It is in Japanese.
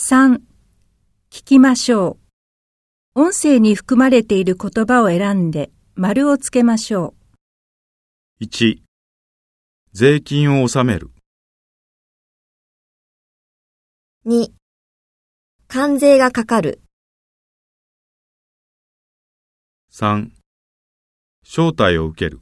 3. 聞きましょう。音声に含まれている言葉を選んで丸をつけましょう。1税金を納める2、関税がかかる。3招待を受ける